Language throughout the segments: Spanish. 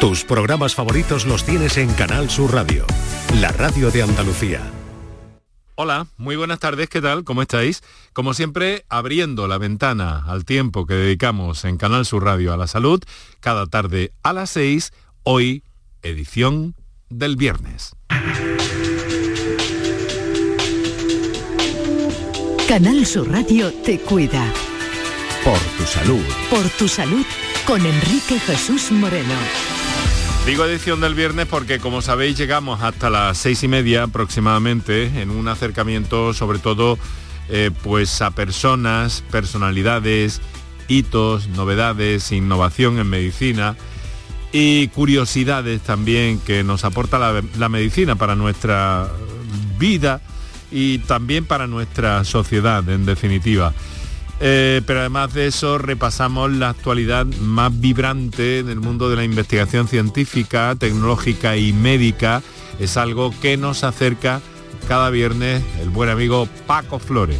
Tus programas favoritos los tienes en Canal Sur Radio, la radio de Andalucía. Hola, muy buenas tardes, ¿qué tal? ¿Cómo estáis? Como siempre, abriendo la ventana al tiempo que dedicamos en Canal Sur Radio a la salud, cada tarde a las 6, hoy, edición del viernes. Canal Sur Radio te cuida. Por tu salud. Por tu salud con Enrique Jesús Moreno. Digo edición del viernes porque como sabéis llegamos hasta las seis y media aproximadamente en un acercamiento sobre todo eh, pues a personas, personalidades, hitos, novedades, innovación en medicina y curiosidades también que nos aporta la, la medicina para nuestra vida y también para nuestra sociedad en definitiva. Eh, pero además de eso repasamos la actualidad más vibrante en el mundo de la investigación científica, tecnológica y médica. Es algo que nos acerca cada viernes el buen amigo Paco Flores.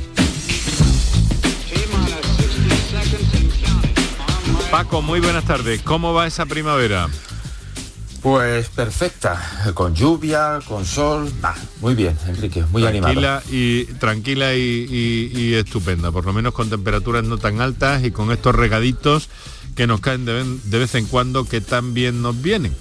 Paco, muy buenas tardes. ¿Cómo va esa primavera? Pues perfecta, con lluvia, con sol, muy bien, Enrique, muy tranquila Y, tranquila y, estupenda, por lo menos con temperaturas no tan altas y con estos regaditos que nos caen de, vez en cuando que tan bien nos vienen.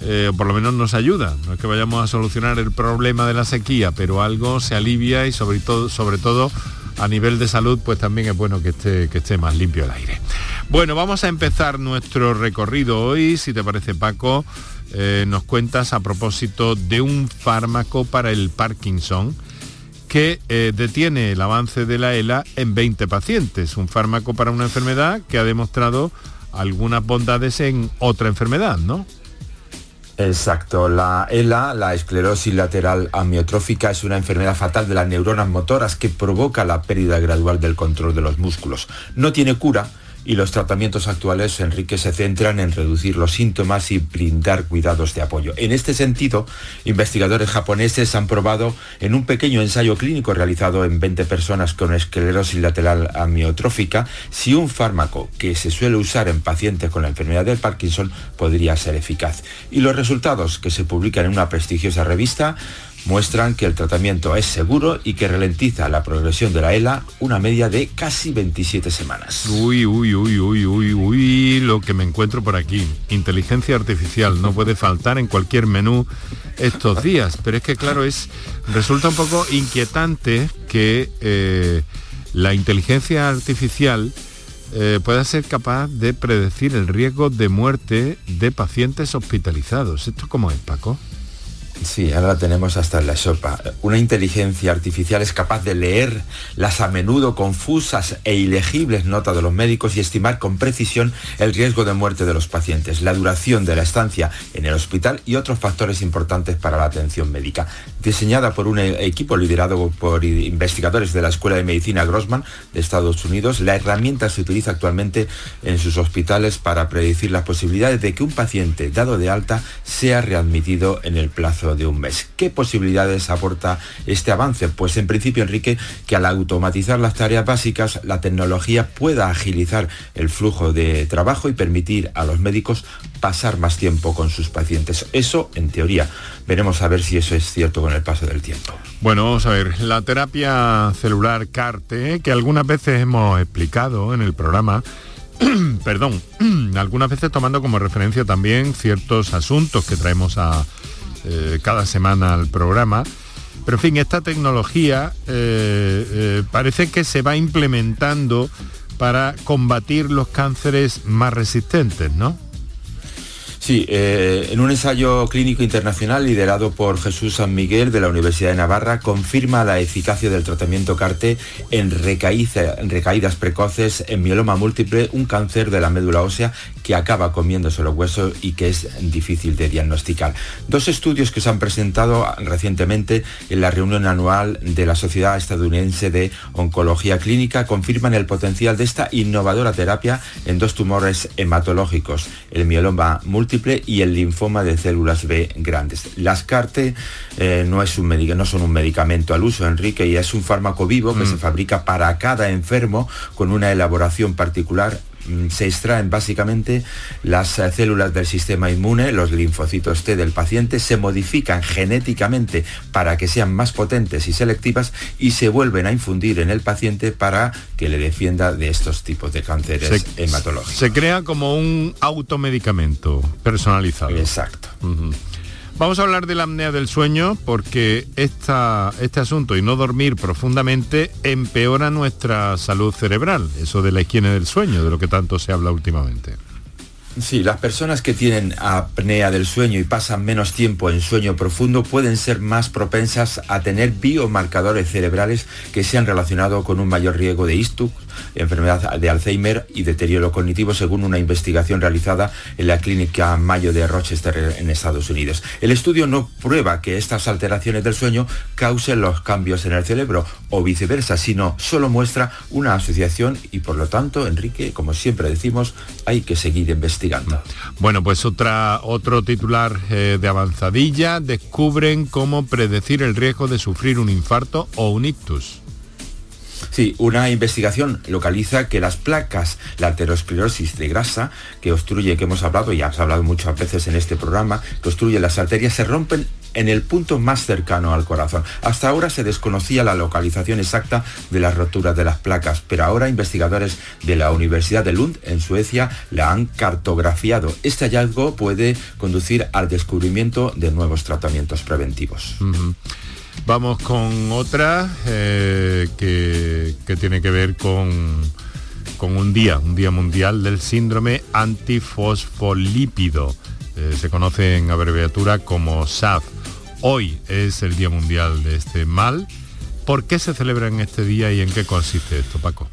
Eh, por lo menos nos ayuda, no es que vayamos a solucionar el problema de la sequía, pero algo se alivia y sobre todo, sobre todo a nivel de salud, pues también es bueno que esté, que esté más limpio el aire. Bueno, vamos a empezar nuestro recorrido hoy, si te parece Paco, eh, nos cuentas a propósito de un fármaco para el Parkinson que eh, detiene el avance de la ELA en 20 pacientes, un fármaco para una enfermedad que ha demostrado algunas bondades en otra enfermedad, ¿no? Exacto, la ELA, la esclerosis lateral amiotrófica, es una enfermedad fatal de las neuronas motoras que provoca la pérdida gradual del control de los músculos. No tiene cura, y los tratamientos actuales, Enrique, se centran en reducir los síntomas y brindar cuidados de apoyo. En este sentido, investigadores japoneses han probado en un pequeño ensayo clínico realizado en 20 personas con esclerosis lateral amiotrófica si un fármaco que se suele usar en pacientes con la enfermedad del Parkinson podría ser eficaz. Y los resultados que se publican en una prestigiosa revista muestran que el tratamiento es seguro y que ralentiza la progresión de la ELA una media de casi 27 semanas. Uy, uy, uy, uy, uy, uy, lo que me encuentro por aquí. Inteligencia artificial no puede faltar en cualquier menú estos días, pero es que claro, es resulta un poco inquietante que eh, la inteligencia artificial eh, pueda ser capaz de predecir el riesgo de muerte de pacientes hospitalizados. ¿Esto cómo es, Paco? Sí, ahora la tenemos hasta en la sopa. Una inteligencia artificial es capaz de leer las a menudo confusas e ilegibles notas de los médicos y estimar con precisión el riesgo de muerte de los pacientes, la duración de la estancia en el hospital y otros factores importantes para la atención médica. Diseñada por un equipo liderado por investigadores de la Escuela de Medicina Grossman de Estados Unidos, la herramienta se utiliza actualmente en sus hospitales para predecir las posibilidades de que un paciente dado de alta sea readmitido en el plazo de un mes. ¿Qué posibilidades aporta este avance? Pues en principio, Enrique, que al automatizar las tareas básicas, la tecnología pueda agilizar el flujo de trabajo y permitir a los médicos pasar más tiempo con sus pacientes. Eso, en teoría. Veremos a ver si eso es cierto con el paso del tiempo. Bueno, vamos a ver. La terapia celular CARTE, que algunas veces hemos explicado en el programa, perdón, algunas veces tomando como referencia también ciertos asuntos que traemos a, eh, cada semana al programa. Pero en fin, esta tecnología eh, eh, parece que se va implementando para combatir los cánceres más resistentes, ¿no? Sí, eh, en un ensayo clínico internacional liderado por Jesús San Miguel de la Universidad de Navarra, confirma la eficacia del tratamiento CARTE en, recaídas precoces en mieloma múltiple, un cáncer de la médula ósea que acaba comiéndose los huesos y que es difícil de diagnosticar. Dos estudios que se han presentado recientemente en la reunión anual de la Sociedad Estadounidense de Oncología Clínica confirman el potencial de esta innovadora terapia en dos tumores hematológicos, el mieloma múltiple y el linfoma de células B grandes. Las CARTE eh, no, es un no son un medicamento al uso, Enrique, y es un fármaco vivo que se mm. fabrica para cada enfermo con una elaboración particular se extraen básicamente las eh, células del sistema inmune, los linfocitos T del paciente, se modifican genéticamente para que sean más potentes y selectivas y se vuelven a infundir en el paciente para que le defienda de estos tipos de cánceres hematológicos. Se crea como un automedicamento personalizado. Exacto. Vamos a hablar de la apnea del sueño porque este asunto y no dormir profundamente empeora nuestra salud cerebral, eso de la higiene del sueño, de lo que tanto se habla últimamente. Sí, las personas que tienen apnea del sueño y pasan menos tiempo en sueño profundo pueden ser más propensas a tener biomarcadores cerebrales que se han relacionado con un mayor riesgo de ictus, enfermedad de Alzheimer y deterioro cognitivo según una investigación realizada en la clínica Mayo de Rochester en Estados Unidos. El estudio no prueba que estas alteraciones del sueño causen los cambios en el cerebro o viceversa, sino solo muestra una asociación y por lo tanto, Enrique, como siempre decimos, hay que seguir investigando bueno, pues otra, otro titular eh, de avanzadilla, descubren cómo predecir el riesgo de sufrir un infarto o un ictus. Sí, una investigación localiza que las placas, la aterosclerosis de grasa, que obstruye, que hemos hablado, y has hablado muchas veces en este programa, que obstruye las arterias, se rompen en el punto más cercano al corazón. Hasta ahora se desconocía la localización exacta de las roturas de las placas, pero ahora investigadores de la Universidad de Lund en Suecia la han cartografiado. Este hallazgo puede conducir al descubrimiento de nuevos tratamientos preventivos. Vamos con otra eh, que, tiene que ver con, con, un día, un día mundial del síndrome antifosfolípido. Eh, se conoce en abreviatura como SAF. Hoy es el Día Mundial de este mal. ¿Por qué se celebra en este día y en qué consiste esto, Paco?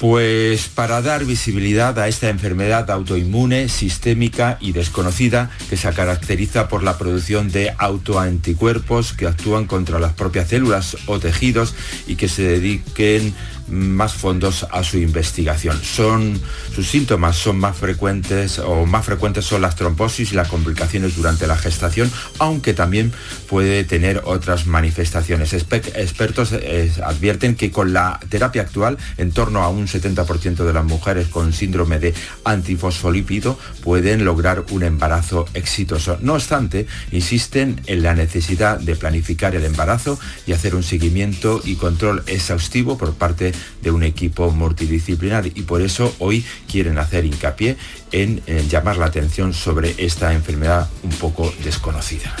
Pues para dar visibilidad a esta enfermedad autoinmune, sistémica y desconocida que se caracteriza por la producción de autoanticuerpos que actúan contra las propias células o tejidos y que se dediquen más fondos a su investigación. Son, sus síntomas son más frecuentes o más frecuentes son las trombosis y las complicaciones durante la gestación, aunque también puede tener otras manifestaciones. expertos eh, advierten que con la terapia actual, en torno a un 70% de las mujeres con síndrome de antifosfolípido pueden lograr un embarazo exitoso. No obstante, insisten en la necesidad de planificar el embarazo y hacer un seguimiento y control exhaustivo por parte de un equipo multidisciplinar y por eso hoy quieren hacer hincapié en, llamar la atención sobre esta enfermedad un poco desconocida.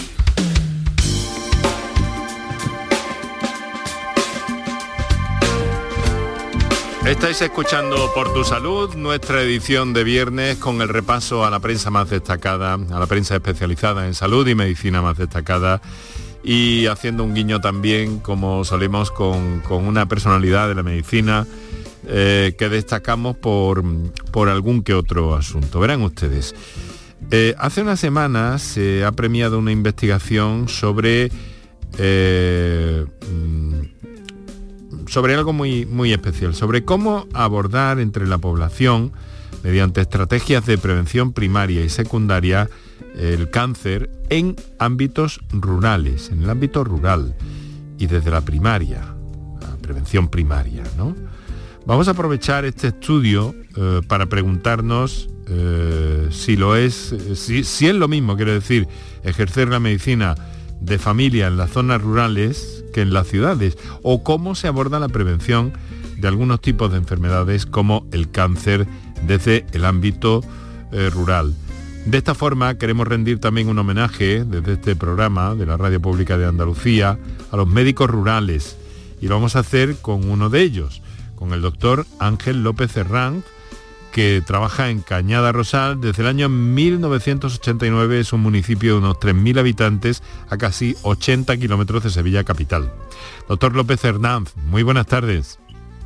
Estáis escuchando Por tu Salud, nuestra edición de viernes con el repaso a la prensa más destacada, a la prensa especializada en salud y medicina más destacada y haciendo un guiño también, como solemos, con, una personalidad de la medicina eh, que destacamos por, por, algún que otro asunto. Verán ustedes. Eh, hace unas semanas se ha premiado una investigación sobre, eh, mm, sobre algo muy, muy especial, sobre cómo abordar entre la población, mediante estrategias de prevención primaria y secundaria, el cáncer en ámbitos rurales, en el ámbito rural y desde la primaria, la prevención primaria. ¿no? Vamos a aprovechar este estudio eh, para preguntarnos eh, si lo es, si, si es lo mismo, quiero decir, ejercer la medicina de familia en las zonas rurales que en las ciudades, o cómo se aborda la prevención de algunos tipos de enfermedades como el cáncer desde el ámbito eh, rural. De esta forma queremos rendir también un homenaje desde este programa de la Radio Pública de Andalucía a los médicos rurales y lo vamos a hacer con uno de ellos, con el doctor Ángel López Herrán, que trabaja en Cañada Rosal desde el año 1989, es un municipio de unos 3.000 habitantes a casi 80 kilómetros de Sevilla capital. Doctor López Hernández, muy buenas tardes.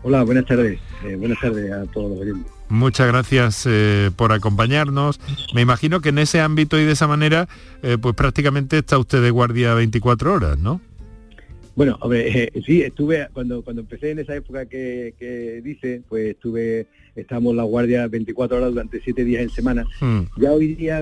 Hola, buenas tardes. Eh, buenas tardes a todos los oyentes. Muchas gracias eh, por acompañarnos. Me imagino que en ese ámbito y de esa manera, eh, pues prácticamente está usted de guardia 24 horas, ¿no? Bueno, hombre, eh, sí, estuve, cuando, cuando empecé en esa época que, dice, pues estuve, estamos la guardia 24 horas durante 7 días en semana. Hmm. Ya hoy día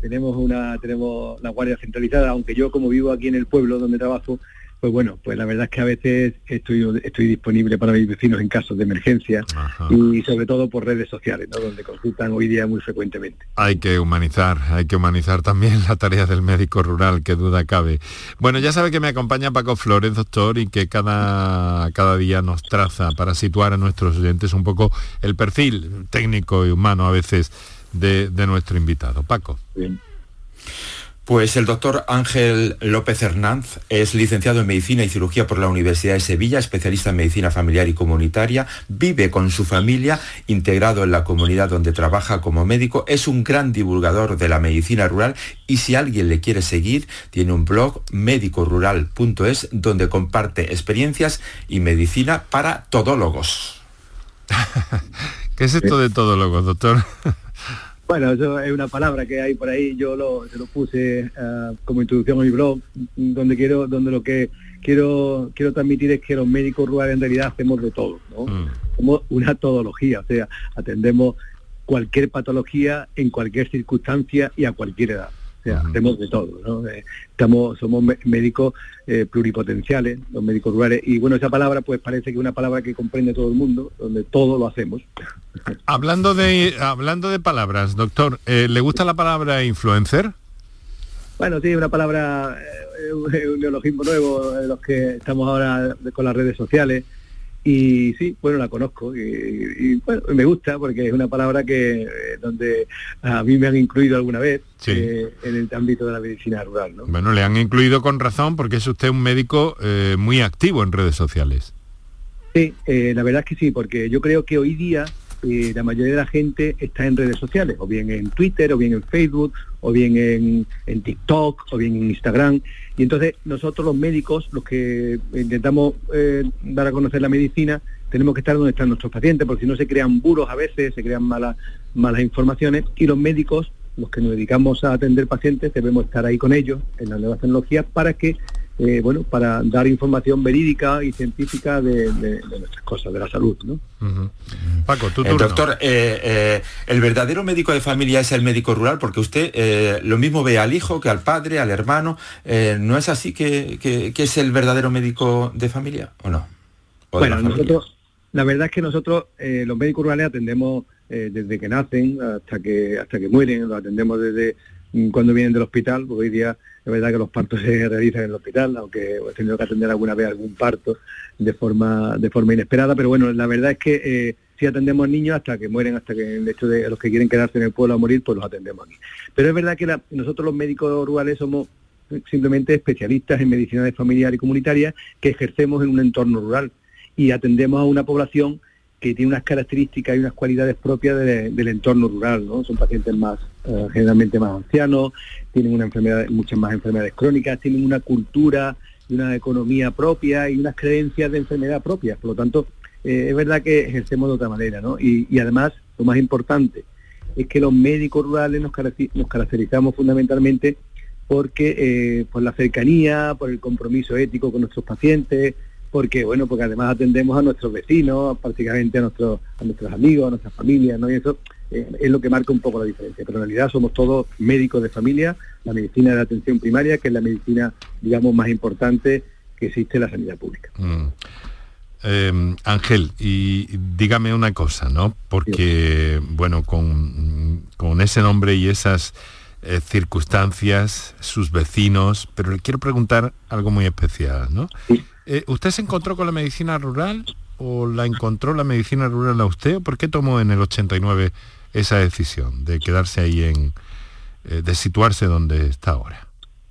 tenemos una, tenemos la guardia centralizada, aunque yo como vivo aquí en el pueblo donde trabajo, pues bueno, pues la verdad es que a veces estoy, estoy disponible para mis vecinos en casos de emergencia y sobre todo por redes sociales, ¿no? donde consultan hoy día muy frecuentemente. Hay que humanizar, hay que humanizar también la tarea del médico rural, que duda cabe. Bueno, ya sabe que me acompaña Paco Flores, doctor, y que cada, cada día nos traza para situar a nuestros oyentes un poco el perfil técnico y humano a veces de, nuestro invitado. Paco. Bien. Pues el doctor Ángel López Hernández es licenciado en Medicina y Cirugía por la Universidad de Sevilla, especialista en Medicina Familiar y Comunitaria, vive con su familia, integrado en la comunidad donde trabaja como médico, es un gran divulgador de la medicina rural y si alguien le quiere seguir, tiene un blog médicorural.es donde comparte experiencias y medicina para todólogos. ¿Qué es esto de todólogos, doctor? Bueno, eso es una palabra que hay por ahí. Yo lo, se lo puse eh, como introducción a mi blog, donde quiero, donde lo que quiero quiero transmitir es que los médicos rurales en realidad hacemos de todo, ¿no? Mm. Somos una todología, o sea, atendemos cualquier patología en cualquier circunstancia y a cualquier edad sea, hacemos de todo, ¿no? Eh, estamos, somos médicos eh, pluripotenciales, los médicos rurales, y bueno, esa palabra pues parece que es una palabra que comprende todo el mundo, donde todo lo hacemos. Hablando de, hablando de palabras, doctor, eh, ¿le gusta la palabra influencer? Bueno, sí, una palabra, un neologismo nuevo los que estamos ahora con las redes sociales. Y sí, bueno, la conozco y, bueno, me gusta porque es una palabra que eh, donde a mí me han incluido alguna vez eh, en el ámbito de la medicina rural. ¿no? Bueno, le han incluido con razón porque es usted un médico eh, muy activo en redes sociales. Sí, la verdad es que sí, porque yo creo que hoy día la mayoría de la gente está en redes sociales, o bien en Twitter, o bien en Facebook, o bien en, TikTok, o bien en Instagram. Y entonces nosotros los médicos, los que intentamos eh, dar a conocer la medicina, tenemos que estar donde están nuestros pacientes, porque si no se crean buros a veces, se crean malas, malas informaciones, y los médicos, los que nos dedicamos a atender pacientes, debemos estar ahí con ellos en las nuevas tecnologías para que eh, bueno, para dar información verídica y científica de, nuestras cosas, de la salud. ¿no? Paco, tú, eh, Doctor, eh, el verdadero médico de familia es el médico rural, porque usted lo mismo ve al hijo que al padre, al hermano. ¿No es así que, es el verdadero médico de familia o no? bueno, nosotros, la verdad es que nosotros, los médicos rurales, atendemos desde que nacen hasta que, hasta que mueren, los atendemos desde mm, cuando vienen del hospital, porque hoy día es verdad que los partos se realizan en el hospital, aunque he tenido que atender alguna vez algún parto de forma, de forma inesperada, pero bueno, la verdad es que eh, si atendemos niños hasta que mueren, hasta que el hecho de los que quieren quedarse en el pueblo a morir, pues los atendemos aquí. Pero es verdad que nosotros los médicos rurales somos simplemente especialistas en medicina de familiar y comunitaria que ejercemos en un entorno rural y atendemos a una población que tiene unas características y unas cualidades propias del entorno rural, ¿no? Son pacientes más, eh, generalmente más ancianos, tienen una enfermedad, muchas más enfermedades crónicas, tienen una cultura y una economía propia y unas creencias de enfermedad propias. Por lo tanto, eh, es verdad que ejercemos de otra manera, ¿no? Y, además, lo más importante es que los médicos rurales nos, caracterizamos fundamentalmente porque eh, por la cercanía, por el compromiso ético con nuestros pacientes, porque bueno, porque además atendemos a nuestros vecinos, prácticamente a nuestros, a nuestros amigos, a nuestras familias, ¿no? Y eso eh, es lo que marca un poco la diferencia. Pero en realidad somos todos médicos de familia, la medicina de atención primaria, que es la medicina, digamos, más importante que existe en la sanidad pública. Mm. Em, Ángel, y dígame una cosa, ¿no? Porque, bueno, con, con, ese nombre y esas eh, circunstancias, sus vecinos, pero le quiero preguntar algo muy especial, ¿no? Eh, ¿Usted se encontró con la medicina rural o la encontró la medicina rural a usted? ¿Por qué tomó en el 89 esa decisión de quedarse ahí en, eh, de situarse donde está ahora?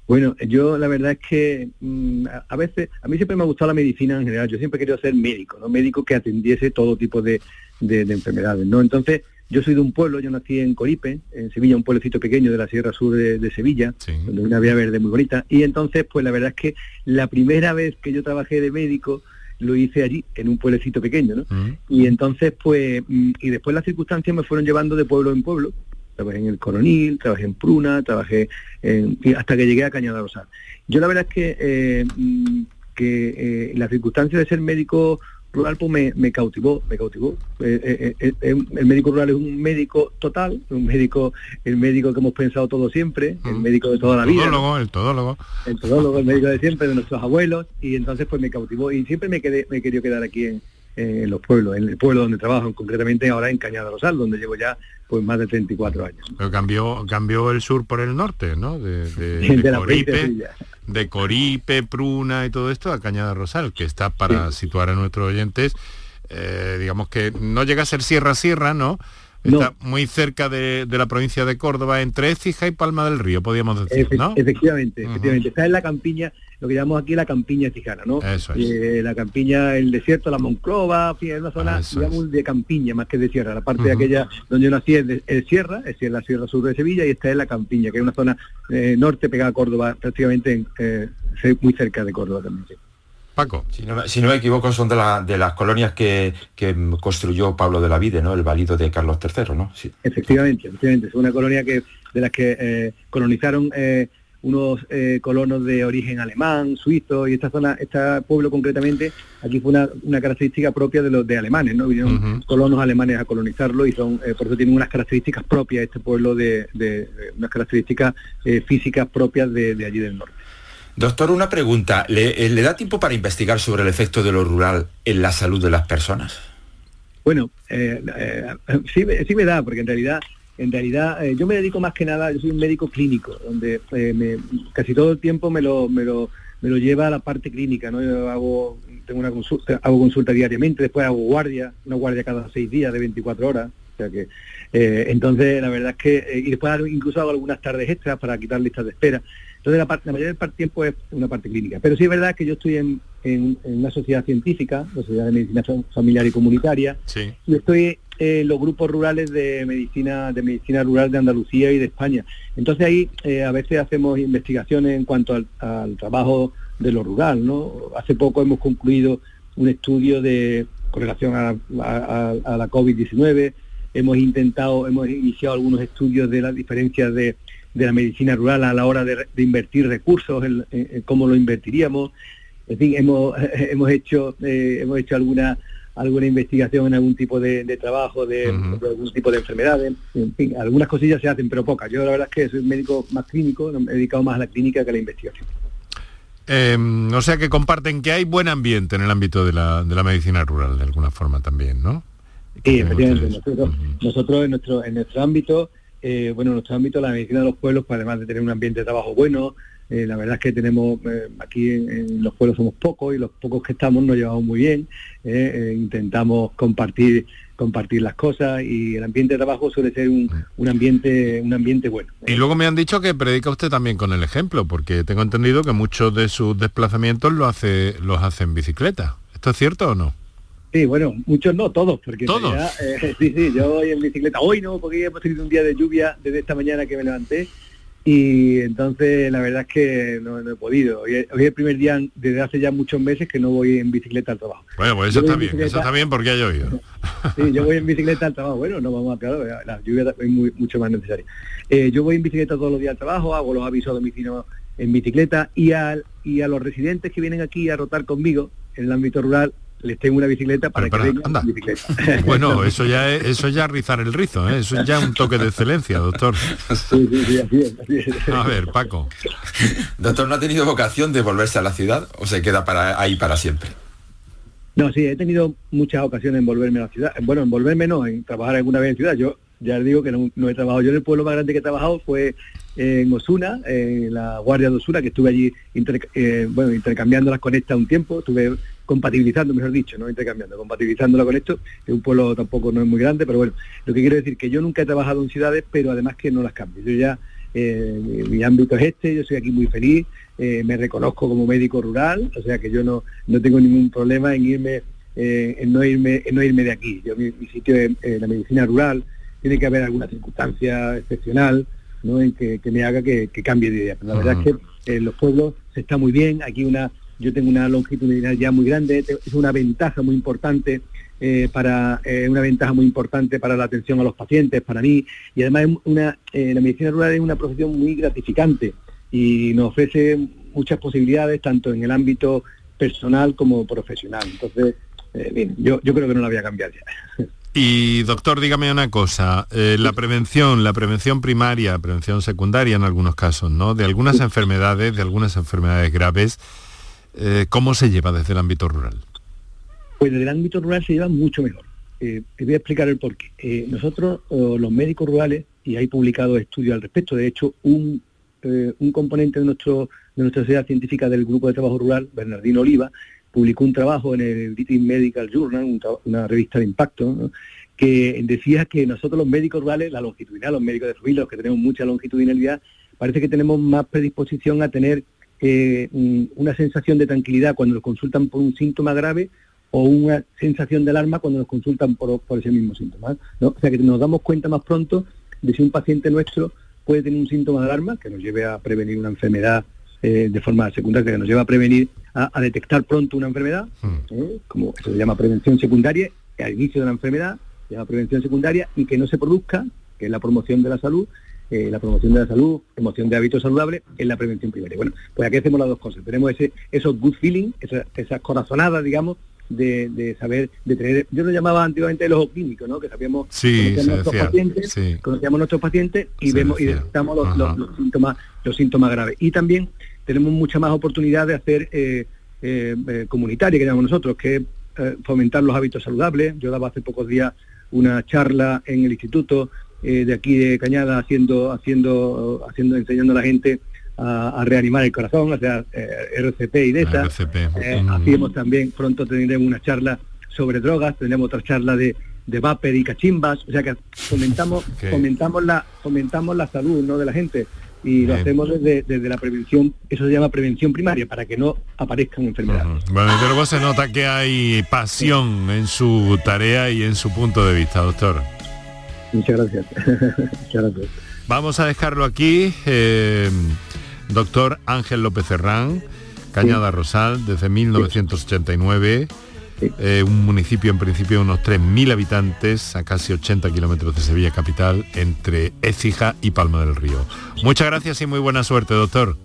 Bueno, yo la verdad es que mm, a veces, a mí siempre me ha gustado la medicina en general, yo siempre he querido ser médico, ¿no? Médico que atendiese todo tipo de, enfermedades, ¿no? Entonces, yo soy de un pueblo, yo nací en Coripe, en Sevilla, un pueblecito pequeño de la Sierra Sur de, Sevilla, donde una vía verde muy bonita. Y entonces, pues la verdad es que la primera vez que yo trabajé de médico, lo hice allí, en un pueblecito pequeño, ¿no? Y entonces, pues, mm, y después las circunstancias me fueron llevando de pueblo en pueblo. Trabajé en el Coronil, trabajé en Pruna, trabajé en, hasta que llegué a Cañada Rosal. Yo la verdad es que, eh, mm, que eh, las circunstancias de ser médico rural pues me, cautivó, me cautivó. Eh, eh, eh, el médico rural es un médico total, un médico, el médico que hemos pensado todo siempre, el médico de toda la vida. El todólogo. El todólogo, el médico de siempre, de nuestros abuelos, y entonces pues me cautivó y siempre me quedé, me he querido quedar aquí en, en los pueblos, en el pueblo donde trabajo, concretamente ahora en Cañada Rosal, donde llevo ya pues más de 34 años. Pero cambió, cambió el sur por el norte, ¿no? De, Coripe, de Coripe, Pruna y todo esto a Cañada Rosal, que está para situar a nuestros oyentes, eh, digamos que no llega a ser sierra-sierra, ¿no? Está muy cerca de, la provincia de Córdoba, entre Écija y Palma del Río, podríamos decir, ¿no? Efectivamente, efectivamente. Está en la campiña, lo que llamamos aquí la campiña tijana, ¿no? Eh, la campiña, el desierto, la Monclova, es una zona, digamos, de campiña más que de sierra. La parte de aquella donde yo nací es, de, sierra, es decir, la sierra sur de Sevilla, y esta es la campiña, que es una zona eh, norte pegada a Córdoba, prácticamente eh, muy cerca de Córdoba también. Paco. Si no, me equivoco, son de, de las colonias que, construyó Pablo de la Vide, ¿no? El valido de Carlos III, ¿no? Sí. Efectivamente, efectivamente. Es una colonia que de las que eh, colonizaron eh, unos eh, colonos de origen alemán, suizo, y esta zona, este pueblo concretamente, aquí fue una, característica propia de los de alemanes, ¿no? Vinieron colonos alemanes a colonizarlo y son, por eso tienen unas características propias este pueblo de, unas características físicas propias de allí del norte. Doctor, una pregunta. Eh, ¿Le, da tiempo para investigar sobre el efecto de lo rural en la salud de las personas? Bueno, eh, eh, sí, sí, me da, porque en realidad, en realidad yo me dedico más que nada, yo soy un médico clínico, donde casi todo el tiempo me lo, me lo, me lo lleva a la parte clínica, ¿no? Yo hago, tengo una consulta, hago consulta diariamente, después hago guardia, una guardia cada seis días de 24 horas. O sea que, entonces, la verdad es que, y después incluso hago algunas tardes extras para quitar listas de espera. Entonces la, parte, la mayoría del tiempo es una parte clínica. Pero sí es verdad que yo estoy en, una sociedad científica, la Sociedad de Medicina Familiar y Comunitaria, y estoy en los grupos rurales de medicina, de medicina rural de Andalucía y de España. Entonces ahí eh, a veces hacemos investigaciones en cuanto al, trabajo de lo rural. ¿no? Hace poco hemos concluido un estudio de con relación a, la COVID-19, hemos intentado, hemos iniciado algunos estudios de las diferencias de de la medicina rural a la hora de, invertir recursos, en, cómo lo invertiríamos. En fin, hemos, hemos hecho eh, hemos hecho alguna alguna investigación en algún tipo de, trabajo, de, algún tipo de enfermedades. En fin, algunas cosillas se hacen, pero pocas. Yo la verdad es que soy un médico más clínico, me he dedicado más a la clínica que a la investigación. Eh, o sea que comparten que hay buen ambiente en el ámbito de la, de la medicina rural, de alguna forma también, ¿no? Sí, efectivamente. Nosotros, nosotros en nuestro en nuestro ámbito eh, bueno, nuestro ámbito, la medicina de los pueblos, pues además de tener un ambiente de trabajo bueno, eh, la verdad es que tenemos, eh, aquí en, los pueblos somos pocos y los pocos que estamos nos llevamos muy bien, intentamos compartir compartir las cosas y el ambiente de trabajo suele ser un, ambiente un ambiente bueno. Y luego me han dicho que predica usted también con el ejemplo, porque tengo entendido que muchos de sus desplazamientos lo hace, los hace en bicicleta. ¿Esto es cierto o no? Sí, bueno, muchos no, todos, porque ¿Todos? Eh, sí, sí, yo voy en bicicleta. Hoy no, porque hemos tenido un día de lluvia desde esta mañana que me levanté y entonces la verdad es que no, he podido. Hoy, es el primer día desde hace ya muchos meses que no voy en bicicleta al trabajo. Bueno, pues eso está bien, eso está bien porque ha llovido. sí, yo voy en bicicleta al trabajo. Bueno, no vamos a claro, la lluvia es muy, mucho más necesaria. Eh, yo voy en bicicleta todos los días al trabajo, hago los avisos a domicilio en bicicleta y, al, y a los residentes que vienen aquí a rotar conmigo en el ámbito rural les tengo una bicicleta para que vengan bicicleta. Bueno, eso ya es, eso ya rizar el rizo, ¿eh? eso es ya un toque de excelencia, doctor. Sí, sí, sí, así es, así es. A ver, Paco. Doctor, ¿no ha tenido vocación de volverse a la ciudad o se queda para ahí para siempre? No, sí, he tenido muchas ocasiones en volverme a la ciudad. Bueno, en volverme no, en trabajar alguna vez en ciudad. Yo ya les digo que no, he trabajado. Yo en el pueblo más grande que he trabajado fue en Osuna, en la Guardia de Osuna, que estuve allí eh, bueno, intercambiando las conectas un tiempo. Estuve compatibilizando, mejor dicho, no intercambiando, compatibilizándola con esto, que un pueblo tampoco no es muy grande, pero bueno, lo que quiero decir que yo nunca he trabajado en ciudades, pero además que no las cambio. Yo ya, eh, mi ámbito es este, yo soy aquí muy feliz, eh, me reconozco como médico rural, o sea que yo no, no tengo ningún problema en irme, eh, en no irme, en no irme de aquí. Yo mi, sitio es la medicina rural, tiene que haber alguna circunstancia excepcional, ¿no? en que, me haga que, cambie de idea. Pero la verdad es que en los pueblos se está muy bien, aquí una yo tengo una longitudinalidad ya muy grande, es una ventaja muy importante eh, para eh, una ventaja muy importante para la atención a los pacientes, para mí, y además una, eh, la medicina rural es una profesión muy gratificante y nos ofrece muchas posibilidades tanto en el ámbito personal como profesional. Entonces, bien, yo, yo creo que no la voy a cambiar ya. Y doctor, dígame una cosa, la prevención, la prevención primaria, prevención secundaria en algunos casos, ¿no? De algunas enfermedades, de algunas enfermedades graves, ¿cómo se lleva desde el ámbito rural? Pues desde el ámbito rural se lleva mucho mejor. te voy a explicar el porqué. nosotros, los médicos rurales, y hay publicado estudios al respecto, de hecho, un eh, un componente de, nuestro, de nuestra sociedad científica del Grupo de Trabajo Rural, Bernardino Oliva, publicó un trabajo en el British Medical Journal, una revista de impacto, que decía que nosotros los médicos rurales, la longitudinalidad, los médicos de familia, los que tenemos mucha longitudinalidad, parece que tenemos más predisposición a tener eh, una sensación de tranquilidad cuando nos consultan por un síntoma grave o una sensación de alarma cuando nos consultan por, ese mismo síntoma. O sea que nos damos cuenta más pronto de si un paciente nuestro puede tener un síntoma de alarma que nos lleve a prevenir una enfermedad eh, de forma secundaria, que nos lleva a prevenir, a, detectar pronto una enfermedad, hmm. ¿eh? como se llama prevención secundaria, al inicio de la enfermedad, se llama prevención secundaria, y que no se produzca, que es la promoción de la salud, eh, la promoción de la salud, promoción de hábitos saludables, en la prevención primaria. Bueno, pues aquí hacemos las dos cosas. Tenemos ese, esos good feeling, esas corazonadas, digamos, de, saber, de tener, yo lo llamaba antiguamente el ojo clínico, ¿no? Que sabíamos, conocíamos, nuestros pacientes, conocíamos nuestros pacientes y vemos y detectamos los, síntomas, los síntomas graves. Y también tenemos mucha más oportunidad de hacer eh, eh, comunitaria, que llamamos nosotros, que fomentar los hábitos saludables. Yo daba hace pocos días una charla en el instituto de aquí de Cañada haciendo, haciendo, haciendo, enseñando a la gente a, reanimar el corazón, o sea, eh, RCP y DESA. Eh, hacíamos también, pronto tendremos una charla sobre drogas, tendremos otra charla de, de vapor y cachimbas, o sea que fomentamos, fomentamos, la, fomentamos la salud ¿no? de la gente y lo hacemos desde, desde, la prevención, eso se llama prevención primaria, para que no aparezcan enfermedades. Bueno, desde luego se nota que hay pasión en su tarea y en su punto de vista, doctor. Muchas gracias. Muchas gracias. Vamos a dejarlo aquí. Eh, Doctor Ángel López Herrán, Cañada Rosal, desde 1989. Eh, un municipio en principio de unos 3.000 habitantes a casi 80 kilómetros de Sevilla capital entre Écija y Palma del Río. Muchas gracias y muy buena suerte, doctor.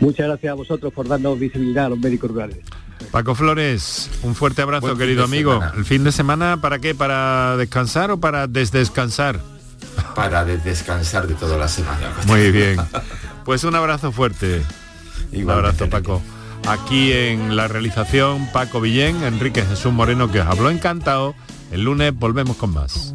Muchas gracias a vosotros por darnos visibilidad a los médicos rurales. Paco Flores, un fuerte abrazo, querido amigo. ¿El fin de semana para qué? ¿Para descansar o para desdescansar? Para descansar de toda la semana. Muy bien. Pues un abrazo fuerte. un abrazo, Paco. Aquí en la realización, Paco Villén, Enrique Jesús Moreno, que os habló encantado. El lunes volvemos con más.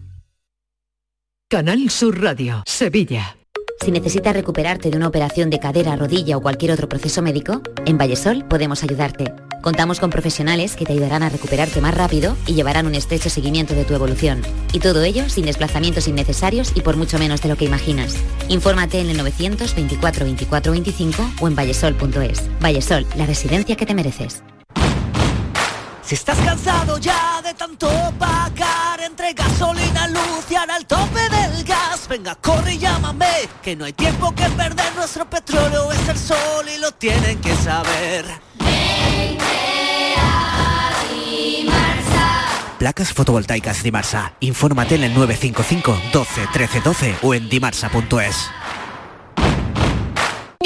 Canal Sur Radio, Sevilla. Si necesitas recuperarte de una operación de cadera, rodilla o cualquier otro proceso médico, en Vallesol podemos ayudarte. Contamos con profesionales que te ayudarán a recuperarte más rápido y llevarán un estrecho seguimiento de tu evolución. Y todo ello sin desplazamientos innecesarios y por mucho menos de lo que imaginas. Infórmate en el 924 24 25 o en vallesol.es. Vallesol, la residencia que te mereces. Si estás cansado ya de tanto pagar entre gasolina, luz y ahora el tope del gas, venga, corre y llámame, que no hay tiempo que perder, nuestro petróleo es el sol y lo tienen que saber. Placas fotovoltaicas Dimarsa. Infórmate en el 955 12 13 12 o en dimarsa.es.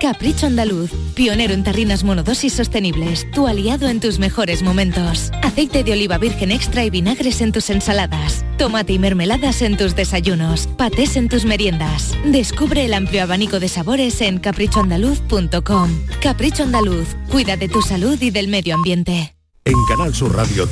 Capricho Andaluz, pionero en tarrinas monodosis sostenibles, tu aliado en tus mejores momentos. Aceite de oliva virgen extra y vinagres en tus ensaladas, tomate y mermeladas en tus desayunos, patés en tus meriendas. Descubre el amplio abanico de sabores en caprichoandaluz.com. Capricho Andaluz, cuida de tu salud y del medio ambiente. En Canal Sur Radio